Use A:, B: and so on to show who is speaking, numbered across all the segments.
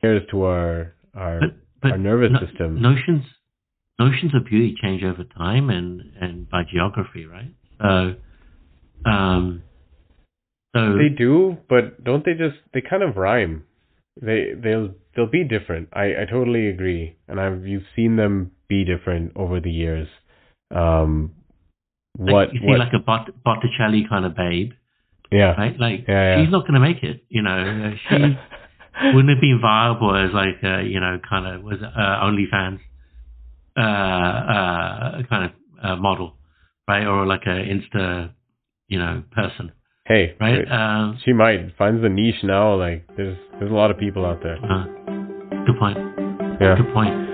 A: compares to our our
B: But, but
A: our nervous
B: no-
A: system.
B: notions notions of beauty change over time and and by geography, right? So, um, so
A: They do, but don't they just they kind of rhyme? They they'll they'll be different. I I totally agree, and I've you've seen them be different over the years. Um,
B: like,
A: what
B: you see
A: what?
B: like a Bott- Botticelli kind of babe,
A: yeah.
B: right? Like
A: Yeah, yeah.
B: she's not going to make it. You know, she wouldn't have been viable as like a, you know kind of was it, uh, OnlyFans uh, uh, kind of uh, model, right? Or like a Insta, you know, person,
A: hey,
B: right? Um,
A: she might finds the niche now. Like there's there's a lot of people out there.
B: uh, good point.
A: Yeah.
B: Good point.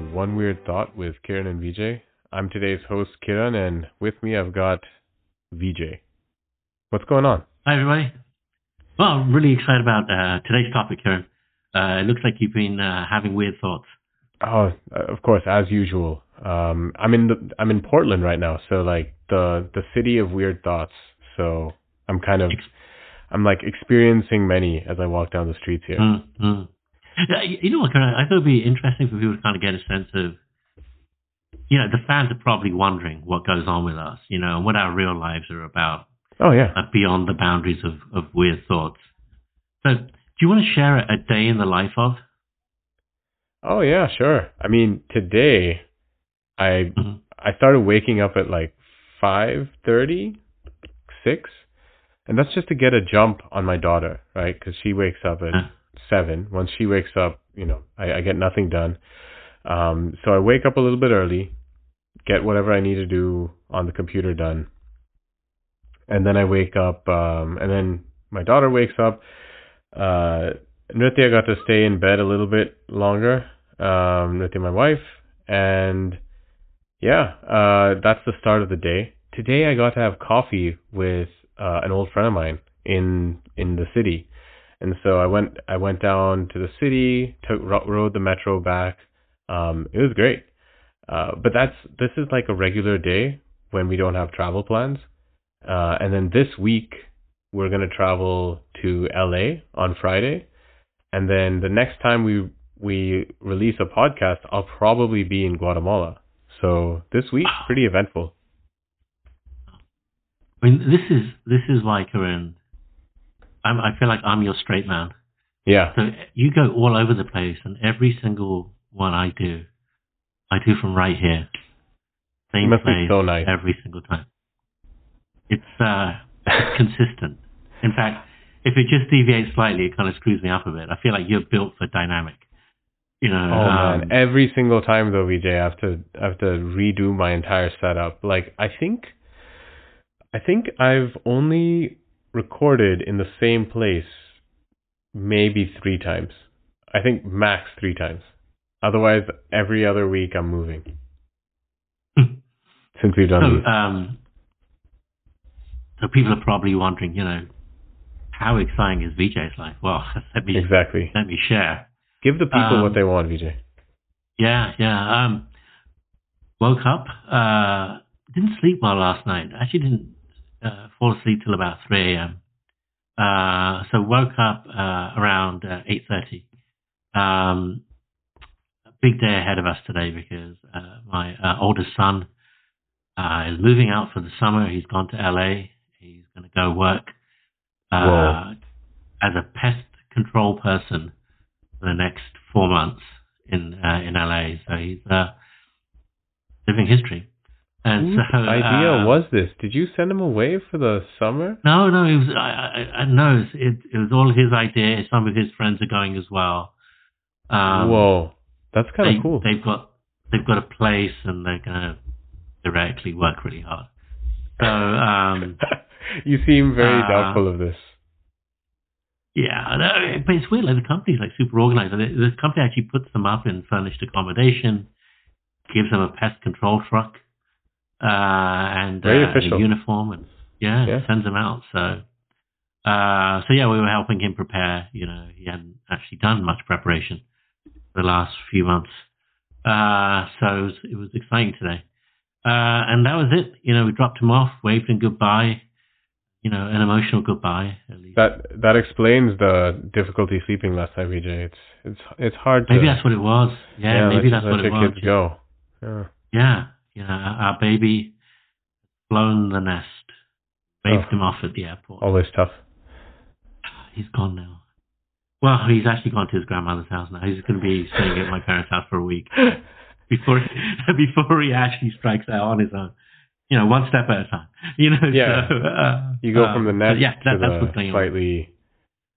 A: To One Weird Thought with Kiran and VJ. I'm today's host Kiran, and with me I've got VJ. What's going on?
B: Hi, everybody. Well, I'm really excited about uh, today's topic, Kiran. Uh, it looks like you've been uh, having weird thoughts.
A: Oh, uh, of course, as usual. Um, I'm in the, I'm in Portland right now, so like the the city of weird thoughts. So I'm kind of I'm like experiencing many as I walk down the streets here.
B: Mm, mm. You know what? I thought it would be interesting for people to kind of get a sense of, you know, the fans are probably wondering what goes on with us, you know, and what our real lives are about
A: Oh yeah,
B: uh, beyond the boundaries of, of weird thoughts. So, do you want to share a, day in the life of?
A: oh yeah, sure. I mean today, I
B: Mhm.
A: I started waking up at like five thirty, six, and that's just to get a jump on my daughter, right? Because she wakes up at
B: Yeah.
A: Seven. Once she wakes up, you know, I, I get nothing done. Um, so I wake up a little bit early, get whatever I need to do on the computer done, and then I wake up, um, and then my daughter wakes up. Uh, Nritya got to stay in bed a little bit longer. Um, Nritya, my wife, and yeah, uh, that's the start of the day. Today I got to have coffee with uh, an old friend of mine in in the city, and so I went I went down to the city, took rode the metro back. Um, it was great, uh, but that's this is like a regular day when we don't have travel plans. Uh, and then this week we're gonna travel to LA on Friday, and then the next time we we release a podcast, I'll probably be in Guatemala. So this week's pretty eventful.
B: I mean, this is this is like, Kiran, I'm, I feel like I'm your straight man.
A: Yeah,
B: So you go all over the place, and every single one I do, I do from right here,
A: it
B: same
A: must be so nice.
B: every single time. It's uh, consistent. In fact, if it just deviates slightly, it kind of screws me up a bit. I feel like you're built for dynamic. You know,
A: Oh
B: um,
A: man, every single time though, VJ, I have to I have to redo my entire setup. Like I think, I think I've only recorded in the same place maybe three times. I think max three times. Otherwise, every other week I'm moving. Since we've done
B: so
A: these.
B: um, so people are probably wondering, you know, how exciting is VJ's life? Well, let me
A: exactly.
B: let me share.
A: Give the people
B: um,
A: what they want, VJ.
B: Yeah, yeah. Um, woke up. Uh, didn't sleep well last night. Actually, didn't uh, fall asleep till about three a.m. Uh, so woke up uh, around uh, eight thirty. Um, a big day ahead of us today because uh, my uh, oldest son uh, is moving out for the summer. He's gone to LA. He's going to go work uh, as a pest control person for the next four months in uh, in LA. So he's uh, living history. And
A: Whose
B: so
A: idea
B: uh,
A: was this? Did you send him away for the summer?
B: no, no, it was I, I, know it, it was all his idea. Some of his friends are going as well. Um,
A: Whoa, that's kind of cool.
B: They've got they've got a place and they're gonna directly work really hard. So um,
A: you seem very
B: Uh,
A: doubtful of this.
B: yeah, know, but it's weird. Like the company's like super organized. The, the company actually puts them up in furnished accommodation, gives them a pest control truck. And
A: Very
B: uh, a uniform, and yeah,
A: Yeah.
B: sends him out. So, uh, so yeah, we were helping him prepare. You know, he hadn't actually done much preparation the last few months. Uh, so it was, it was exciting today. Uh, and that was it. You know, we dropped him off, waved him goodbye. You know, an emotional goodbye at least.
A: That that explains the difficulty sleeping last night, VJ. It's it's it's hard to
B: Maybe that's what it was. Yeah, maybe
A: let,
B: that's what it was.
A: kids go. Yeah.
B: Yeah, you know, our baby blown the nest, waved
A: Oh.
B: him off at the airport.
A: Always tough.
B: He's gone now. Well, he's actually gone to his grandmother's house now. He's going to be staying at my parents' house for a week before before he actually strikes out on his own. You know, one step at a time. You know,
A: Yeah.
B: so, uh,
A: You go from the
B: so
A: nest
B: yeah, that,
A: to
B: that's
A: the slightly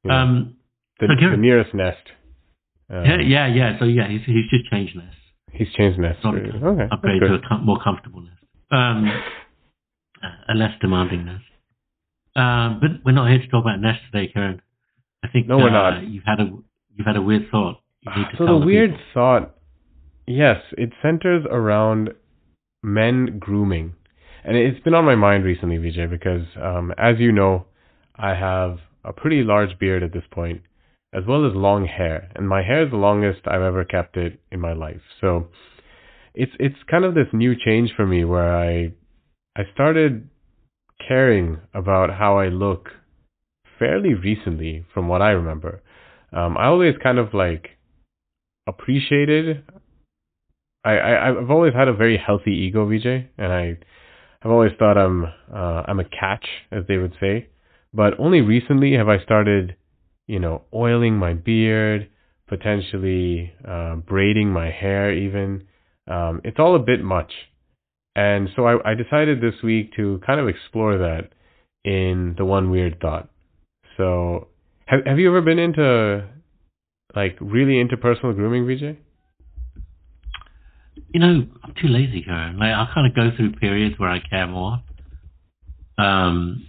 A: you know,
B: Um,
A: the,
B: so
A: the nearest nest. Um,
B: yeah, yeah, yeah. So yeah, he's he's just changed nest.
A: He's changed nest.
B: Not
A: for
B: a
A: Okay.
B: upgrade to a com- more comfortable nest. Um, a less demanding nest. Um, but we're not here to talk about nest today, Kiran. I think
A: No, we're
B: uh,
A: not.
B: You've had a you've had a weird thought. You need to
A: So
B: tell
A: the weird
B: people.
A: thought, yes, it centers around men grooming, and it's been on my mind recently, Vijay, because um, as you know, I have a pretty large beard at this point, as well as long hair, and my hair is the longest I've ever kept it in my life. So it's it's kind of this new change for me where I I started caring about how I look fairly recently, from what I remember. Um, I always kind of like appreciated. I, I I've always had a very healthy ego, VJ, and I I have always thought I'm uh, I'm a catch, as they would say. But only recently have I started, you know, oiling my beard, potentially uh, braiding my hair. Even um, it's all a bit much, and so I, I decided this week to kind of explore that in the one weird thought. So, have have you ever been into like really into personal grooming, Vijay?
B: You know, I'm too lazy, Kiran. Like I kind of go through periods where I care more. Um.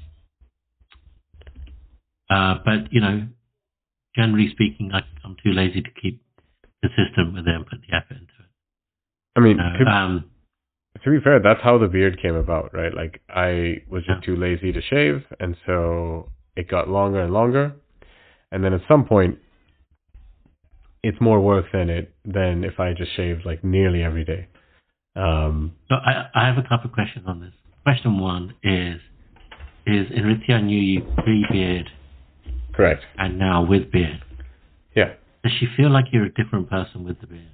B: Uh, but you know, generally speaking, I, I'm too lazy to keep consistent with it and put the effort into it.
A: I mean, to,
B: um,
A: to be fair, that's how the beard came about, right? Like I was just
B: Yeah.
A: too lazy to shave, and so it got longer and longer, and then at some point, it's more work than it than if I just shaved like nearly every day. Um,
B: So I, I have a couple of questions on this. Question one is, is Nritya knew you pre-beard
A: correct.
B: and now with beard.
A: Yeah.
B: Does she feel like you're a different person with the beard?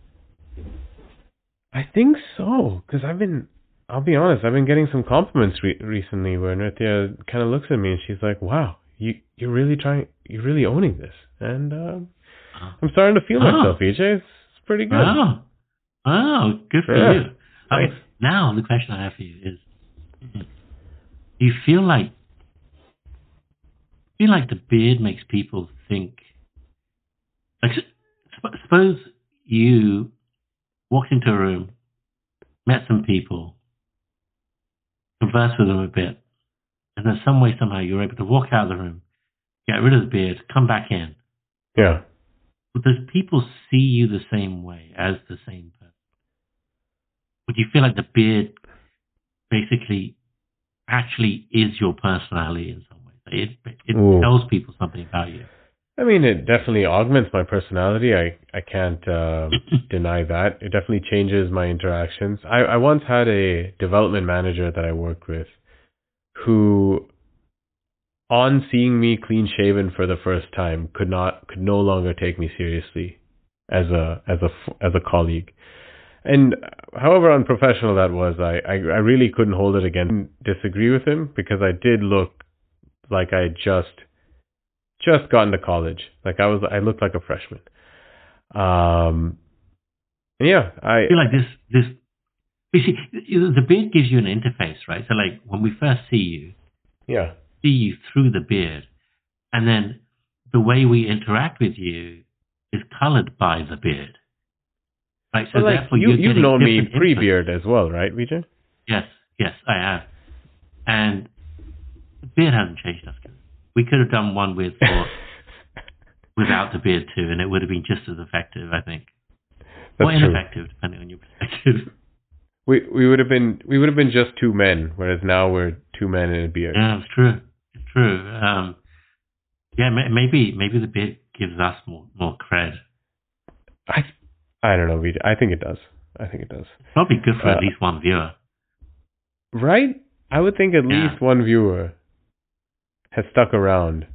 A: I think so, because I've been, I'll be honest, I've been getting some compliments re- recently where Nritya kind of looks at me and she's like, wow, you, you're really trying, you're really owning this. And um,
B: Oh,
A: I'm starting to feel
B: Oh.
A: myself, ah. EJ. It's, it's pretty good.
B: oh, oh good for
A: Yeah.
B: you. Okay,
A: Nice.
B: now the question I have for you is, do you feel like, feel like the beard makes people think, like, sup- suppose you walked into a room, met some people, conversed with them a bit, and then some way, somehow, you're able to walk out of the room, get rid of the beard, come back in.
A: Yeah.
B: But does people see you the same way as the same person? Would you feel like the beard basically actually is your personality in some way? It, it
A: Ooh.
B: tells people something about you.
A: I mean, it definitely augments my personality. I, I can't uh, deny that. It definitely changes my interactions. I, I once had a development manager that I worked with who, on seeing me clean shaven for the first time, could not could no longer take me seriously as a as a as a colleague. And however unprofessional that was, I, I, I really couldn't hold it against disagree with him because I did look like I had just just gotten to college. Like I was I looked like a freshman. Um yeah, I
B: I feel like this, this, you see, the beard gives you an interface, right? So like when we first see you,
A: yeah.
B: see you through the beard, and then the way we interact with you is colored by the beard. Right, so
A: But like
B: therefore
A: you you've known me pre
B: inputs.
A: beard as well, right, Vijay?
B: Yes, yes, I have. And the beard hasn't changed us. We could have done one with or without the beard too, and it would have been just as effective, I think.
A: That's
B: or
A: true.
B: ineffective, depending on your perspective.
A: we we would have been we would have been just two men, whereas now we're two men and a beard.
B: Yeah, it's true. It's true. Um, yeah, ma- maybe maybe the beard gives us more more cred.
A: I I don't know. We I think it does. I think it does.
B: Probably good for
A: Uh,
B: at least one viewer.
A: Right? I would think at
B: Yeah.
A: least one viewer has stuck around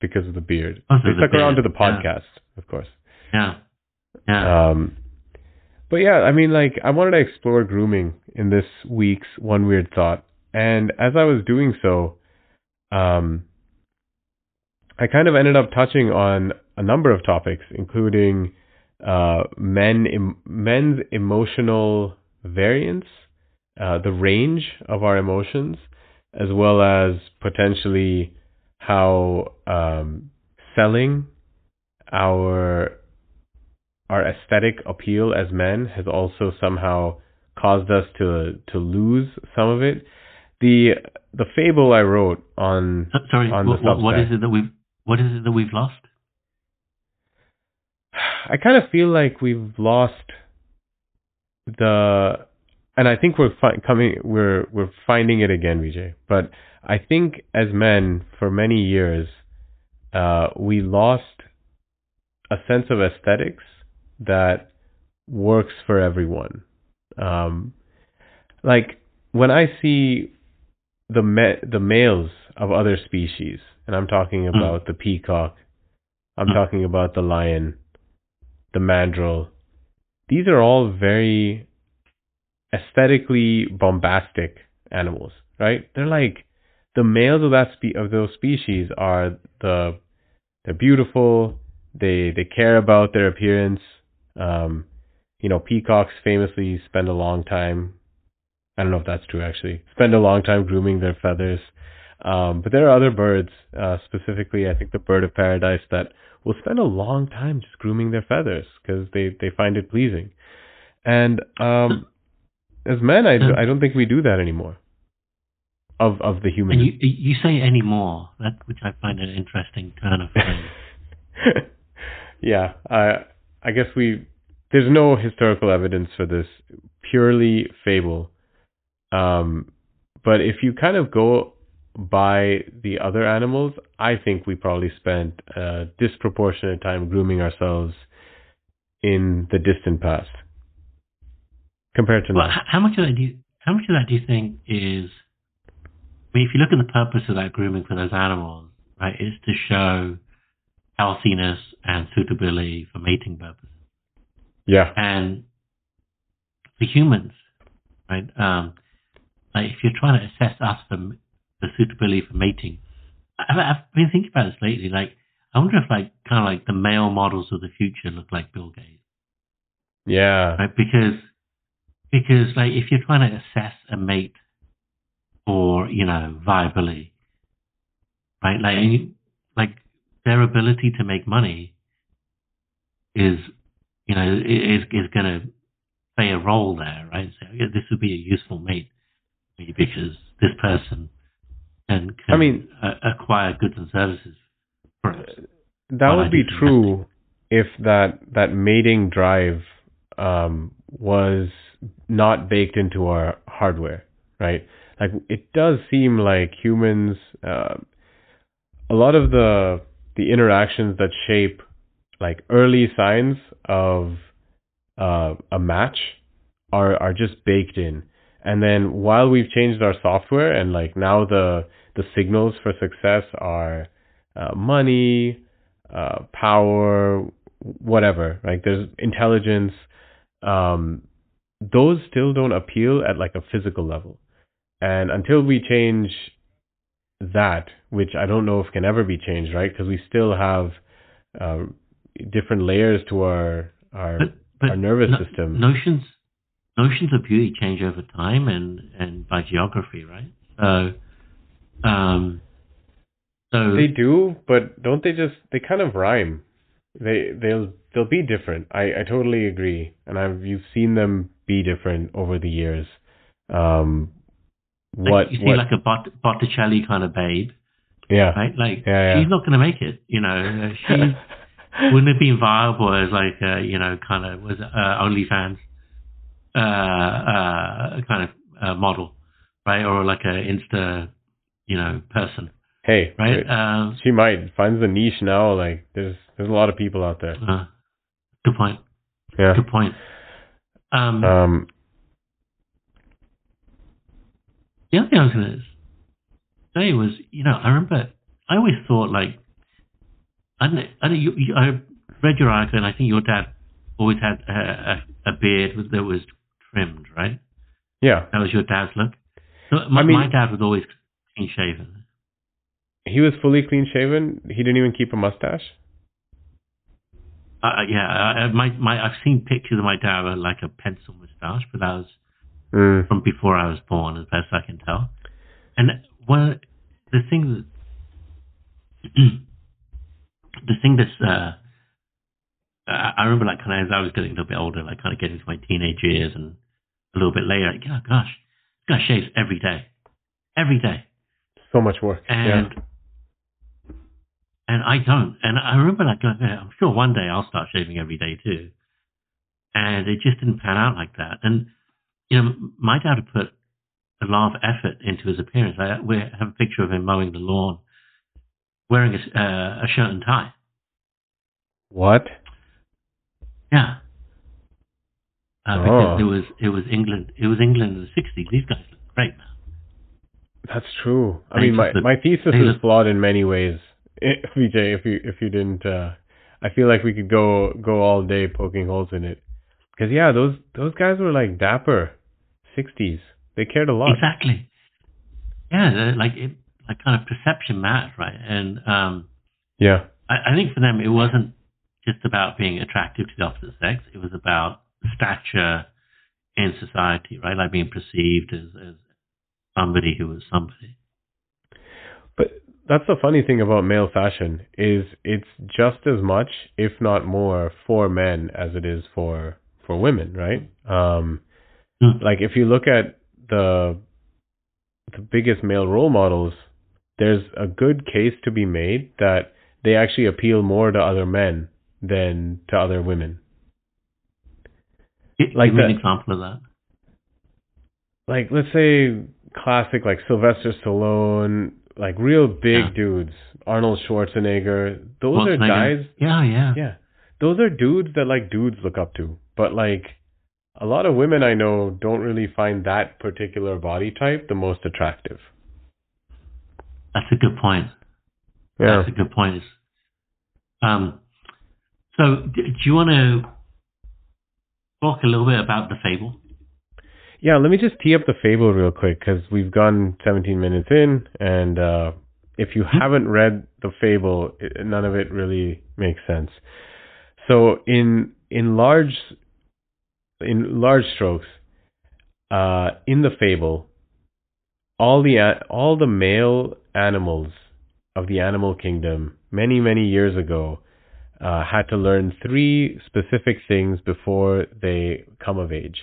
A: because of the beard.
B: Because
A: They
B: the
A: stuck around to
B: beard,
A: the
B: yeah.
A: podcast, of course.
B: Yeah, yeah.
A: Um, but yeah, I mean, like, I wanted to explore grooming in this week's One Weird Thought. And as I was doing so, um, I kind of ended up touching on a number of topics, including uh, men men's emotional variance, uh, the range of our emotions, as well as potentially how um, selling our our aesthetic appeal as men has also somehow caused us to to lose some of it. The the fable I wrote on
B: So- Sorry,
A: on
B: what,
A: the
B: what, is it that we've what is it that we've lost?
A: I kind of feel like we've lost the, and I think we're fi- coming, we're we're finding it again, Vijay. But I think as men, for many years, uh, we lost a sense of aesthetics that works for everyone. Um, like when I see the ma- the males of other species, and I'm talking about the peacock, I'm
B: Mm.
A: talking about the lion, the mandrill. These are all very aesthetically bombastic animals, right? They're like the males of that spe- of those species are the they're beautiful. They they care about their appearance. Um, you know, peacocks famously spend a long time. I don't know if that's true actually. Spend a long time grooming their feathers. Um, but there are other birds, uh, specifically I think the bird of paradise that will spend a long time just grooming their feathers because they, they find it pleasing. And um, as men, I, I don't think we do that anymore. Of of the human.
B: And you you say anymore, that which I find an interesting turn of phrase.
A: yeah, I I guess we there's no historical evidence for this, purely fable. Um, but if you kind of go by the other animals, I think we probably spent a disproportionate time grooming ourselves in the distant past compared to
B: Well,
A: now.
B: how much of that do you how much of that do you think is? I mean, if you look at the purpose of that grooming for those animals, right, is to show healthiness and suitability for mating purposes.
A: Yeah,
B: And for humans, right, um, like if you're trying to assess us for the suitability for mating, I've, I've been thinking about this lately. Like, I wonder if like kind of like the male models of the future look like Bill Gates.
A: yeah,
B: right? Because because like if you're trying to assess a mate for you know viably, right? Like you, like their ability to make money is you know is is going to play a role there, right? So yeah, this would be a useful mate because this person can, can
A: I mean-
B: uh, acquire goods and services for us.
A: that would be true if that that mating drive um, was not baked into our hardware, right? Like it does seem like humans, uh, a lot of the the interactions that shape like early signs of uh, a match are are just baked in. And then while we've changed our software and like now the the signals for success are uh, money, uh, power, whatever. Like there's intelligence. Um, those still don't appeal at like a physical level. And until we change that, which I don't know if can ever be changed, right? Because we still have uh, different layers to our our
B: But, but
A: our nervous
B: no-
A: system.
B: Notions notions of beauty change over time and, and by geography, right? So, um, so
A: They do, but don't they just they kind of rhyme. They they'll they'll be different. I I totally agree, and I've you've seen them be different over the years. Um,
B: like,
A: what
B: you see
A: what
B: like a Bott, Botticelli kind of babe,
A: yeah
B: right? Like
A: Yeah, yeah.
B: she's not going to make it. You know, she wouldn't have been viable as like uh, you know kind of was uh, OnlyFans. uh, uh, kind of uh, model, right? Or like a Insta, you know, person,
A: Hey,
B: right? Uh,
A: she might finds the niche now. Like there's there's a lot of people out there.
B: uh, good point.
A: Yeah.
B: Good point. Um,
A: Um.
B: The other thing I was going to say was, you know, I remember I always thought like, I don't know, I, don't, you, you, I read your article and I think your dad always had a, a, a beard that was trimmed, right?
A: Yeah.
B: That was your dad's look. So my,
A: I mean-
B: my dad was always clean shaven.
A: He was fully clean shaven. He didn't even keep a mustache.
B: Uh, uh, yeah, I, I- my my I've seen pictures of my dad with like a pencil mustache, but that was
A: Mm.
B: from before I was born, as best I can tell. And one the thing that the thing that's uh, I I remember like kind of as I was getting a little bit older, like kind of getting to my teenage years and a little bit later, like, oh gosh, this guy shaves every day, every day,
A: So much work.
B: and and I don't. And I remember like going, I'm sure one day I'll start shaving every day too. And it just didn't pan out like that. And you know, my dad had put a lot of effort into his appearance. I we have a picture of him mowing the lawn, wearing a, uh, a shirt and tie.
A: What?
B: Yeah. Uh,
A: Oh.
B: Because it was it was England it was England in the sixties. These guys look great, man.
A: That's true. I
B: They
A: mean, my
B: look-
A: my thesis is
B: look-
A: flawed in many ways. Eh, VJ, if you if you didn't, uh, I feel like we could go go all day poking holes in it. Because yeah, those those guys were like dapper, sixties. They cared a lot.
B: Exactly. Yeah, like it like kind of perception matters, right? And um
A: Yeah.
B: I, I think for them it wasn't just about being attractive to the opposite sex. It was about stature in society, right? Like being perceived as, as somebody who was somebody.
A: But that's the funny thing about male fashion is it's just as much, if not more, for men as it is for for women, right? Um,
B: Hmm.
A: like if you look at the the biggest male role models, there's a good case to be made that they actually appeal more to other men than to other women.
B: Gi-
A: Like
B: Give me an example of that.
A: Like let's say classic like Sylvester Stallone, like real big
B: Yeah.
A: dudes, Arnold Schwarzenegger. Those are guys
B: Yeah, yeah.
A: Yeah. Those are dudes that like dudes look up to. But like a lot of women I know don't really find that particular body type the most attractive.
B: That's a good point.
A: Yeah.
B: That's a good point. Um, so, d- do you want to talk a little bit about the fable?
A: Yeah, let me just tee up the fable real quick because we've gone 17 minutes in, and uh, if you haven't read the fable, none of it really makes sense. So, in in large in large strokes, uh, in the fable, all the all the male animals of the animal kingdom many many years ago uh, had to learn three specific things before they come of age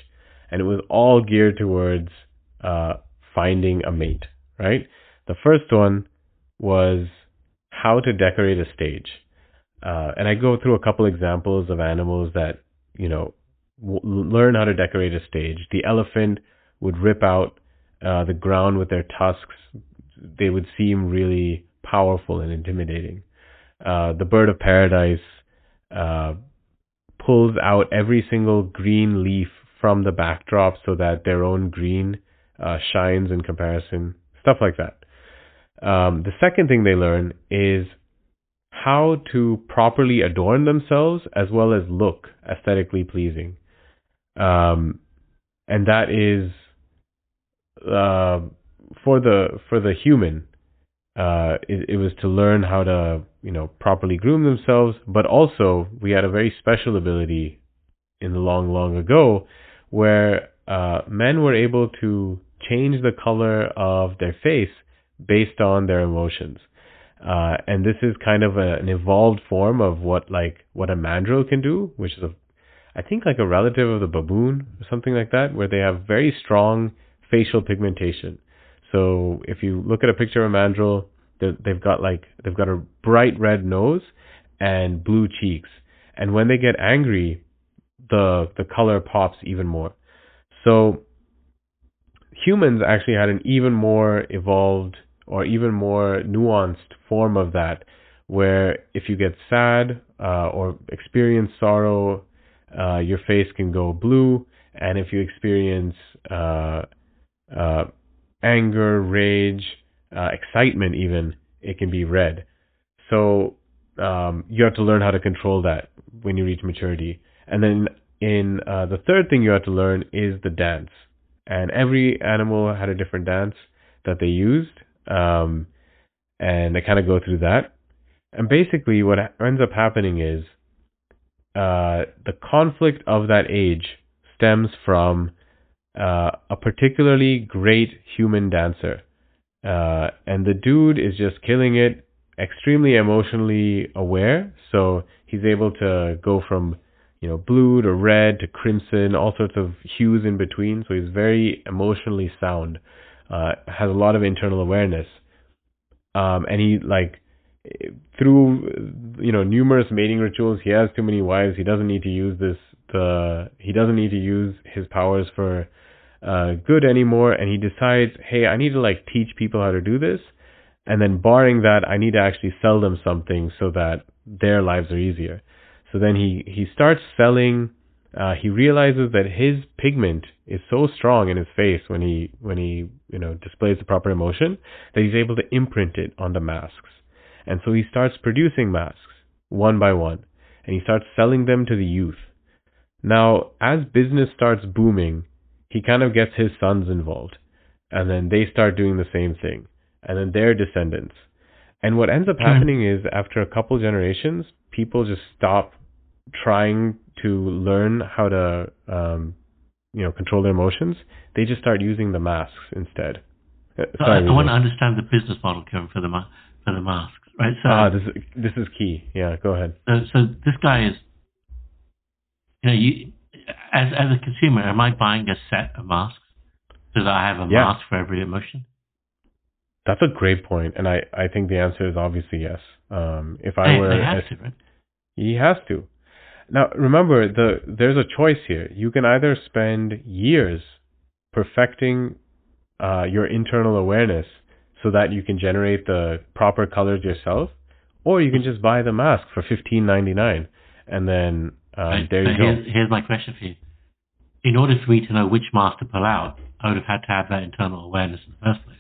A: and it was all geared towards uh, finding a mate, right? The first one was how to decorate a stage. Uh, and I go through a couple examples of animals that, you know, w- learn how to decorate a stage. The elephant would rip out uh, the ground with their tusks. They would seem really powerful and intimidating. Uh, the bird of paradise uh, pulls out every single green leaf from the backdrop so that their own green uh, shines in comparison, stuff like that. Um, the second thing they learn is how to properly adorn themselves as well as look aesthetically pleasing. Um, and that is uh, for the for the human. Uh, it, it was to learn how to you know properly groom themselves, but also we had a very special ability in the long long ago where uh, men were able to change the color of their face based on their emotions. Uh, and this is kind of a, an evolved form of what like what a mandrill can do, which is a, I think like a relative of the baboon or something like that, where they have very strong facial pigmentation. So if you look at a picture of a mandrill, they- they've got like they've got a bright red nose and blue cheeks, and when they get angry, the the color pops even more. So humans actually had an even more evolved or even more nuanced form of that, where if you get sad uh, or experience sorrow, uh, your face can go blue, and if you experience uh, uh anger, rage, uh, excitement, even it can be red. So um, you have to learn how to control that when you reach maturity. And then in uh, the third thing you have to learn is the dance. And every animal had a different dance that they used. Um, and I kind of go through that. And basically, what ends up happening is uh, the conflict of that age stems from uh, a particularly great human dancer. Uh, and the dude is just killing it, extremely emotionally aware. So he's able to go from you know, blue to red to crimson, all sorts of hues in between. So he's very emotionally sound, uh, has a lot of internal awareness. Um, and he like through you know numerous mating rituals, he has too many wives. He doesn't need to use this. The he doesn't need to use his powers for uh, good anymore. And he decides, hey, I need to like teach people how to do this. And then barring that, I need to actually sell them something so that their lives are easier. So then he, he starts selling. Uh, he realizes that his pigment is so strong in his face when he when he you know displays the proper emotion that he's able to imprint it on the masks. And so he starts producing masks one by one, and he starts selling them to the youth. Now, as business starts booming, he kind of gets his sons involved, and then they start doing the same thing, and then their descendants. And what ends up happening is after a couple generations, people just stop trying to learn how to um, you know control their emotions, they just start using the masks instead.
B: Uh, sorry, I, I want to understand the business model, Kevin, for the ma- for the masks, right?
A: So, ah, this is, this is key. Yeah, go ahead.
B: So, so this guy is, you know, you as as a consumer, am I buying a set of masks Does that I have a yeah. mask for every emotion?
A: That's a great point, and I I think the answer is obviously yes. Um, if I
B: they,
A: were,
B: they have to, right?
A: He has to. Now, remember, the there's a choice here. You can either spend years perfecting uh, your internal awareness so that you can generate the proper colors yourself, or you can just buy the mask for fifteen ninety nine, and then um, right. there you
B: so go. Here's, here's my question for you. In order for me to know which mask to pull out, I would have had to have that internal awareness in the first place.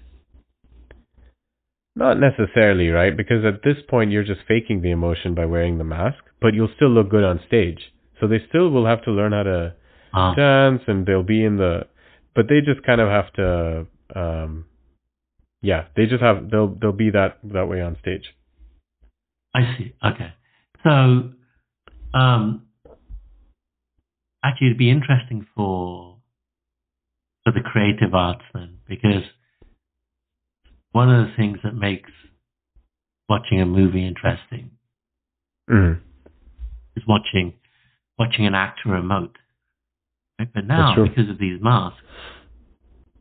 A: Not necessarily, right? Because at this point, you're just faking the emotion by wearing the mask, but you'll still look good on stage. So they still will have to learn how to uh. dance, and they'll be in the, but they just kind of have to, um, yeah, they just have they'll they'll be that that way on stage.
B: I see. Okay, so um, actually, it'd be interesting for for the creative arts then, because one of the things that makes watching a movie interesting
A: mm.
B: is watching watching an actor emote. Right? But now, because of these masks,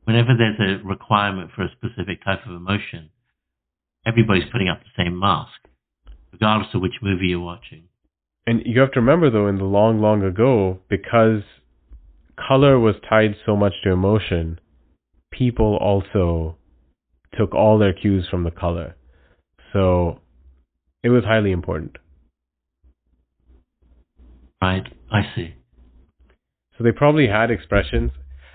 B: whenever there's a requirement for a specific type of emotion, everybody's putting up the same mask, regardless of which movie you're watching.
A: And you have to remember, though, in the long, long ago, because color was tied so much to emotion, people also took all their cues from the color. So it was highly important.
B: Right, I see.
A: So they probably had expressions.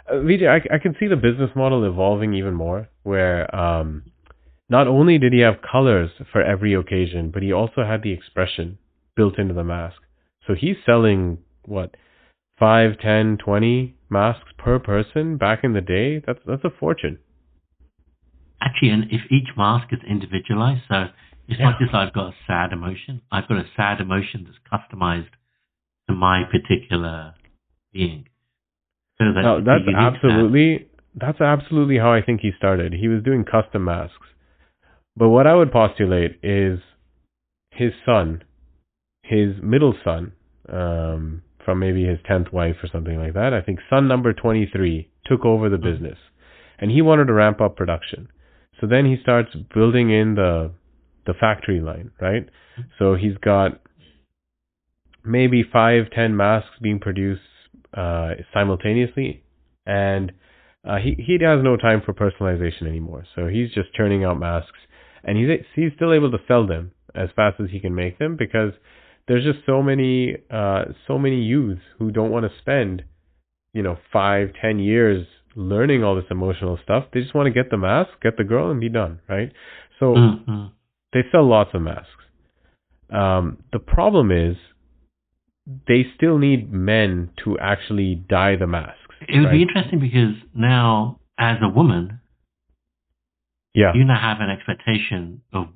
A: Uh, Vijay, I, I can see the business model evolving even more, where um, not only did he have colors for every occasion, but he also had the expression built into the mask. So he's selling what five, ten, twenty masks per person back in the day. That's that's a fortune
B: actually, and if each mask is individualized, so it's yeah. not just I've got a sad emotion. I've got a sad emotion that's customized to my particular being.
A: That no, that's absolutely that's absolutely how I think he started. He was doing custom masks. But what I would postulate is his son, his middle son, um, from maybe his tenth wife or something like that. I think son number twenty three took over the mm-hmm. business, and he wanted to ramp up production. So then he starts building in the the factory line, right? So he's got maybe five, ten masks being produced uh, simultaneously and uh, he he has no time for personalization anymore. So he's just churning out masks, and he's he's still able to sell them as fast as he can make them because there's just so many uh, so many youths who don't want to spend you know five ten years learning all this emotional stuff. They just want to get the mask, get the girl, and be done, right? So
B: Mm-hmm.
A: they sell lots of masks. Um, the problem is they still need men to actually dye the masks.
B: It would
A: right?
B: be interesting because now, as a woman,
A: yeah.
B: you now have an expectation of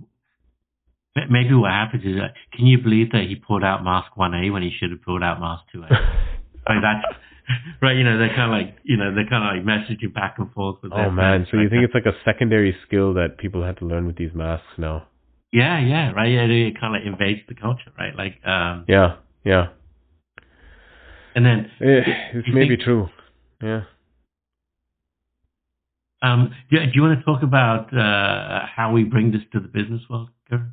B: maybe what happens is that can you believe that he pulled out mask 1A when he should have pulled out mask 2A? like that's right. You know, they're kind of like you know they're kind of like messaging back and forth with.
A: oh man, so you think
B: that.
A: it's like a secondary skill that people have to learn with these masks now?
B: Yeah, yeah, right. Yeah, it kind of invades the culture, right? Like, um,
A: Yeah, yeah.
B: And then you
A: may be
B: think-
A: true. Yeah.
B: um, do, do you want to talk about uh, how we bring this to the business world? Guru?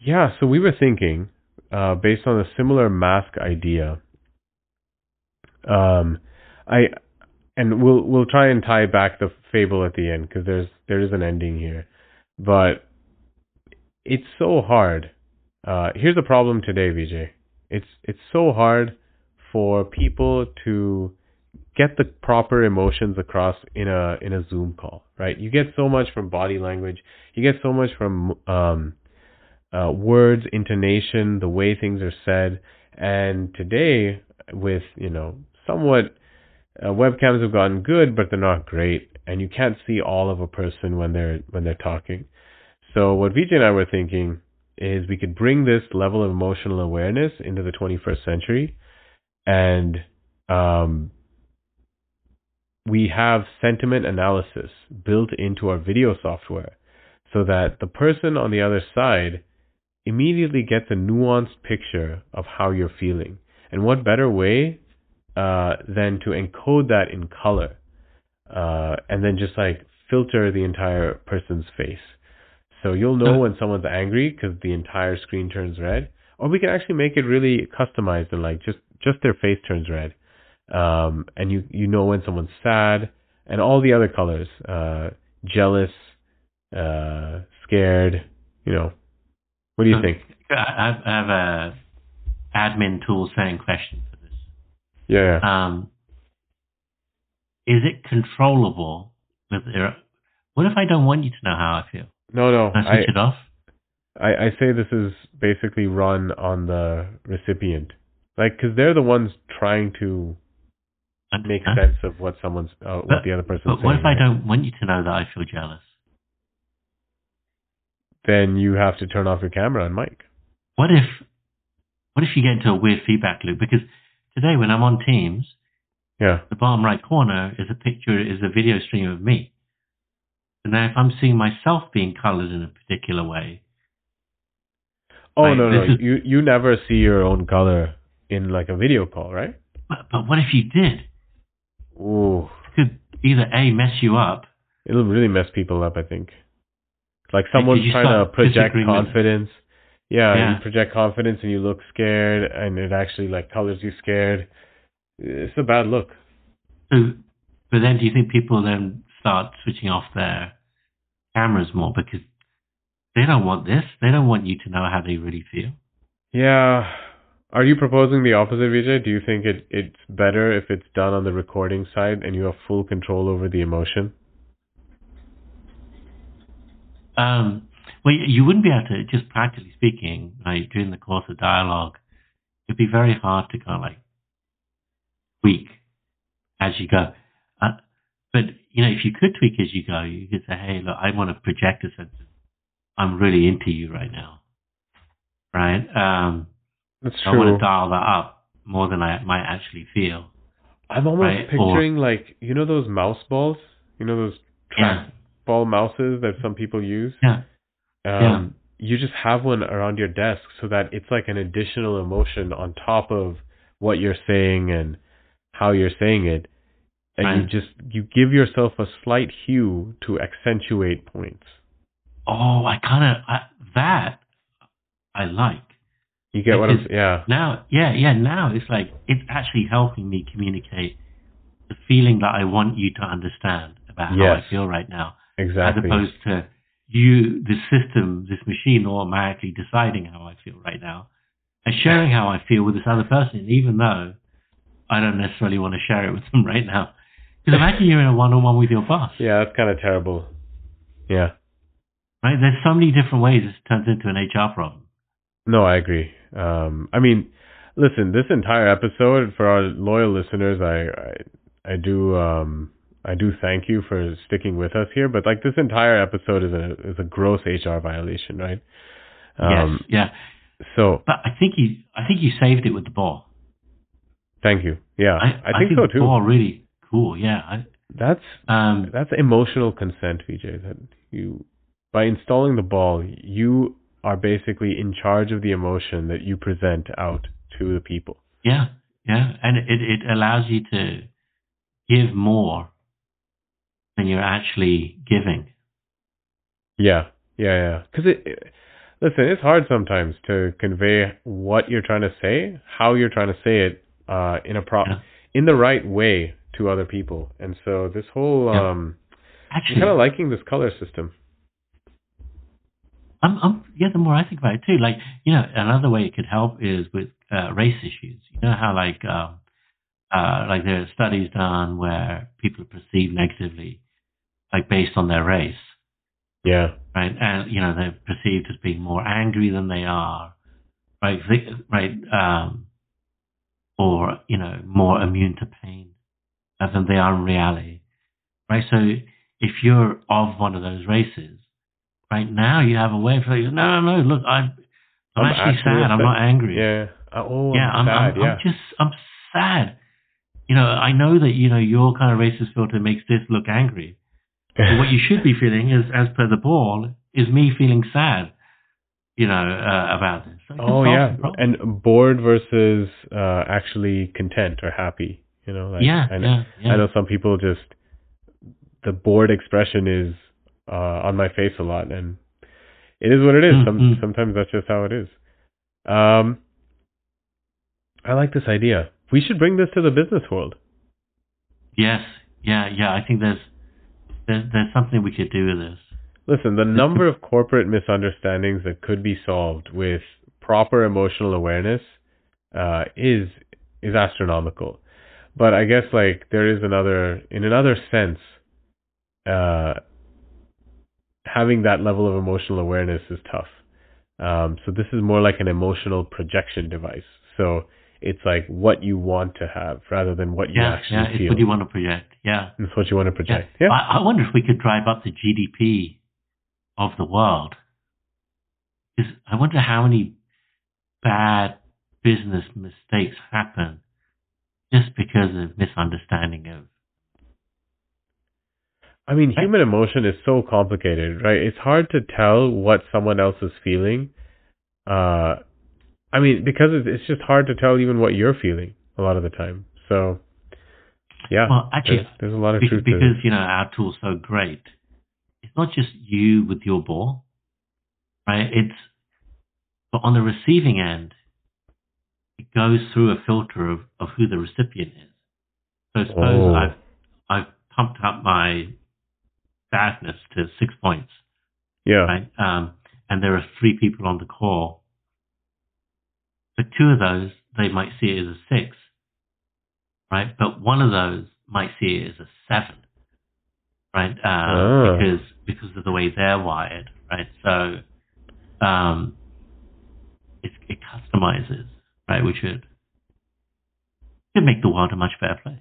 A: Yeah, so we were thinking, uh, based on a similar mask idea. Um, I and we'll we'll try and tie back the fable at the end because there's there is an ending here, but it's so hard. Uh, here's the problem today, Vijay. It's it's so hard for people to get the proper emotions across in a in a Zoom call, right? You get so much from body language. You get so much from um, uh, words, intonation, the way things are said. And today, with you know, somewhat uh, webcams have gotten good, but they're not great, and you can't see all of a person when they're when they're talking. So what Vijay and I were thinking is we could bring this level of emotional awareness into the 21st century, and um, we have sentiment analysis built into our video software, so that the person on the other side immediately gets a nuanced picture of how you're feeling. And what better way uh, than to encode that in color uh, and then just like filter the entire person's face. So you'll know when someone's angry because the entire screen turns red. Or we can actually make it really customized and like just just their face turns red, um, and you you know when someone's sad and all the other colors, uh, jealous, uh, scared. You know, what do you
B: Huh.
A: think?
B: I, I have a admin tool saying question for this.
A: Yeah.
B: Um, is it controllable? With what if I don't want you to know how I feel?
A: No, no.
B: I
A: I,
B: off?
A: I I say this is basically run on the recipient, like because they're the ones trying to make sense of what someone's uh, what the other person's
B: But what
A: saying.
B: if I
A: right?
B: don't want you to know that I feel jealous?
A: Then you have to turn off your camera and mic.
B: What if, what if you get into a weird feedback loop? Because today when I'm on Teams,
A: Yeah.
B: the bottom right corner is a picture, is a video stream of me. And now if I'm seeing myself being colored in a particular way,
A: Oh
B: Right,
A: no no
B: is-
A: you you never see your own color in like a video call, right?
B: but, but what if you did?
A: Ooh,
B: It could either A, mess you up,
A: it'll really mess people up. I think. Like someone's trying to project confidence. Yeah,
B: Yeah.
A: you project confidence and you look scared, and it actually like colors you scared. It's a bad look.
B: So, but then do you think people then start switching off their cameras more because they don't want this? They don't want you to know how they really feel.
A: Yeah. Are you proposing the opposite, Vijay? Do you think it, it's better if it's done on the recording side and you have full control over the emotion?
B: Um, well, you- you wouldn't be able to, just practically speaking, like during the course of dialogue, it'd be very hard to kind of like tweak as you go. But, you know, if you could tweak as you go, you could say, hey, look, I want to project a sense of, I'm really into you right now. Right? Um,
A: That's
B: I want to dial that up more than I might actually feel.
A: I'm almost
B: Right, or-
A: picturing like you know those mouse balls, you know those
B: Yeah.
A: trackball mouses that some people use.
B: Yeah.
A: Um, You just have one around your desk so that it's like an additional emotion on top of what you're saying and how you're saying it, and you just you give yourself a slight hue to accentuate points.
B: Oh, I kind of that I like.
A: You get what I'm? Yeah.
B: Now, yeah, yeah. Now it's like it's actually helping me communicate the feeling that I want you to understand about how
A: Yes.
B: I feel right now,
A: Exactly.
B: as opposed to you, the system, this machine automatically deciding how I feel right now and sharing how I feel with this other person, even though I don't necessarily want to share it with them right now. Because imagine you're in a one-on-one with your boss,
A: yeah, that's kind of terrible. Yeah.
B: right? There's so many different ways this turns into an HR problem.
A: No, I agree. Um, I mean, listen, this entire episode for our loyal listeners, I, I, I do, um, I do thank you for sticking with us here. But like this entire episode is a is a gross HR violation, right? Um,
B: yes, yeah.
A: So
B: But I think you, I think you saved it with the ball.
A: thank you. Yeah,
B: I,
A: I, think, so
B: the
A: too.
B: Ball really cool. Yeah. I,
A: That's
B: um,
A: that's emotional consent, Vijay. That you by installing the ball, you are basically in charge of the emotion that you present out to the people.
B: yeah, yeah, and it it allows you to give more than you're actually giving.
A: Yeah, yeah, yeah. Because it, it, listen, it's hard sometimes to convey what you're trying to say, how you're trying to say it, uh, in a pro,
B: Yeah.
A: in the right way to other people. And so this whole,
B: Yeah.
A: um, I'm
B: Actually,
A: kind of liking this color system.
B: I'm, I'm yeah. The more I think about it too, like you know, another way it could help is with uh, race issues. You know how like um, uh, like there are studies done where people are perceived negatively, like based on their race.
A: Yeah,
B: right? And you know they're perceived as being more angry than they are, right? Right? Um, or you know more immune to pain than they are in reality, right? So if you're of one of those races, right now you have a way of saying, no, no, no, look, I'm, I'm,
A: I'm
B: actually,
A: actually
B: sad. I'm not angry.
A: yeah. Oh,
B: yeah,
A: I'm,
B: I'm,
A: sad.
B: I'm,
A: yeah,
B: I'm just, I'm sad. You know, I know that you know your kind of racist filter makes this look angry. But what you should be feeling is, as per the ball, is me feeling sad, you know, uh, about this. So
A: oh yeah, and bored versus uh, actually content or happy. You know, like
B: yeah,
A: I know,
B: yeah, yeah.
A: I know some people just the bored expression is uh, on my face a lot, and it is what it is. Some
B: Mhm.
A: sometimes that's just how it is. Um, I like this idea. We should bring this to the business world.
B: Yes, yeah, yeah. I think there's, there's there's something we could do with this.
A: Listen, the number of corporate misunderstandings that could be solved with proper emotional awareness uh, is is astronomical. But I guess like there is another, in another sense, uh, having that level of emotional awareness is tough. Um, so this is more like an emotional projection device. So it's like what you want to have rather than what you
B: Yeah,
A: actually
B: yeah. It's
A: feel.
B: what you want to project. Yeah.
A: it's what you want to project. Yeah.
B: I, I wonder if we could drive up the GDP of the world. I wonder how many bad business mistakes happen because of misunderstanding of
A: I mean, human emotion is so complicated, right? It's hard to tell what someone else is feeling. Uh, I mean, because it's, it's just hard to tell even what you're feeling a lot of the time. So, yeah,
B: Well, actually,
A: there's, there's a lot of
B: Be-
A: truth to
B: because you know our tool's so great. It's not just you with your ball, right? It's but on the receiving end, goes through a filter of, of who the recipient is. So suppose
A: Oh.
B: I've I've pumped up my sadness to six points,
A: Yeah,
B: right? Um, and there are three people on the call. But two of those they might see it as a six, right? But one of those might see it as a seven, right? Uh,
A: Ah.
B: Because because of the way they're wired, right? So um, it, it customizes, right? Which would could make the world a much better place.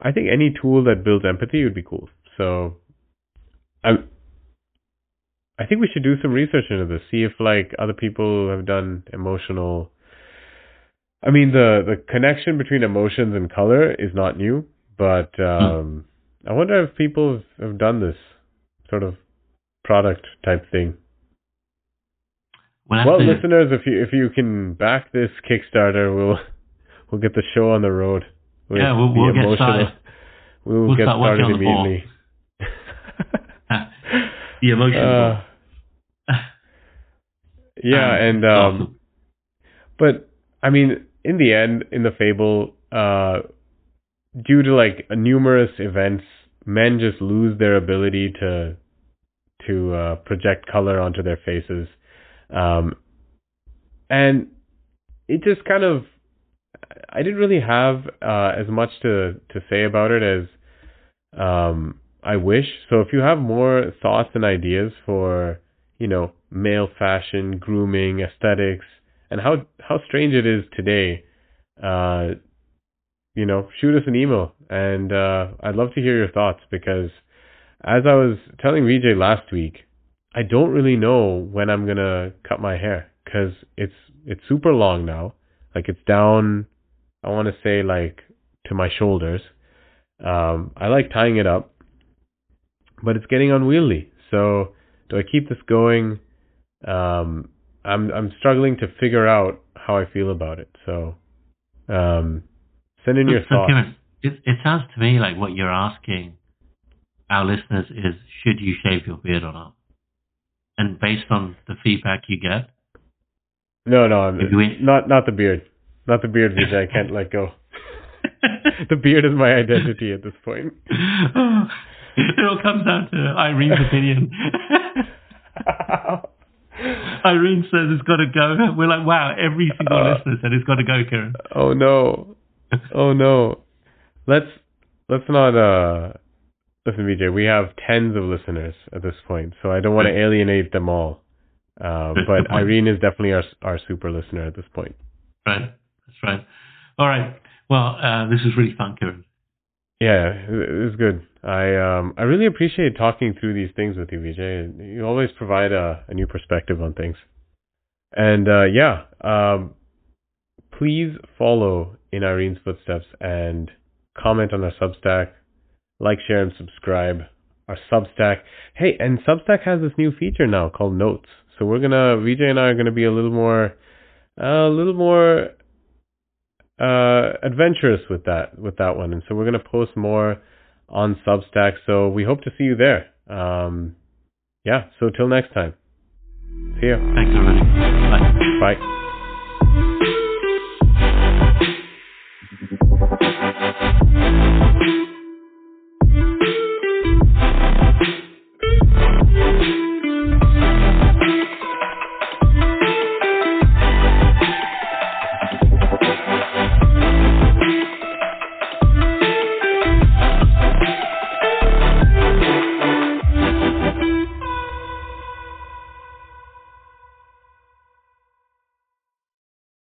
A: I think any tool that builds empathy would be cool. So, I, I think we should do some research into this. See if like other people have done emotional. I mean, the the connection between emotions and color is not new, but um, I wonder if people have, have done this sort of product type thing.
B: We'll
A: Well,
B: to-
A: listeners, if you if you can back this Kickstarter, we'll we'll get the show on the road. with
B: Yeah, we'll- we'll get
A: emotional-
B: started.
A: We will
B: We'll
A: get
B: start
A: started
B: working on the ball.
A: immediately.
B: the emotion.
A: Uh, yeah,
B: Um,
A: and um, but I mean, in the end, in the fable, uh, due to like numerous events, men just lose their ability to to uh, project color onto their faces, um, and it just kind of I didn't really have uh, as much to to say about it as um, I wish. So if you have more thoughts and ideas for you know male fashion, grooming, aesthetics, and how how strange it is today, uh, you know, shoot us an email, and uh, I'd love to hear your thoughts because as I was telling Vijay last week, I don't really know when I'm gonna cut my hair because it's it's super long now. Like it's down, I want to say like to my shoulders. Um, I like tying it up, but it's getting unwieldy. So do I keep this going? Um, I'm I'm struggling to figure out how I feel about it. So um, send in your
B: So,
A: thoughts.
B: Kiran, it, it sounds to me like what you're asking our listeners is should you shave your beard or not? And based on the feedback you get,
A: No, no, I'm,
B: we-
A: not not the beard, not the beard, Vijay. I can't let go. the beard is my identity at this point.
B: it all comes down to Irene's opinion. Irene says it's got to go. We're like, wow, every single
A: Uh,
B: listener said it's got to go, Kiran.
A: oh no, oh no. Let's let's not uh listen, Vijay. We have tens of listeners at this point, so I don't want to alienate them all. Uh, but. Irene is definitely our our super listener at this point.
B: Right, that's right. All right. Well, uh, this is really fun, Kiran.
A: Yeah, it it was good. I um I really appreciate talking through these things with you, Vijay. You always provide a, a new perspective on things. And uh yeah, um please follow in Irene's footsteps and comment on our Substack, like, share, and subscribe. Our Substack. Hey, and Substack has this new feature now called Notes. So we're gonna Vijay and I are gonna be a little more a little more uh, adventurous with that with that one, and so we're gonna post more on Substack. So we hope to see you there. Um, yeah. So till next time. See ya.
B: Thanks, everybody. Bye.
A: Bye.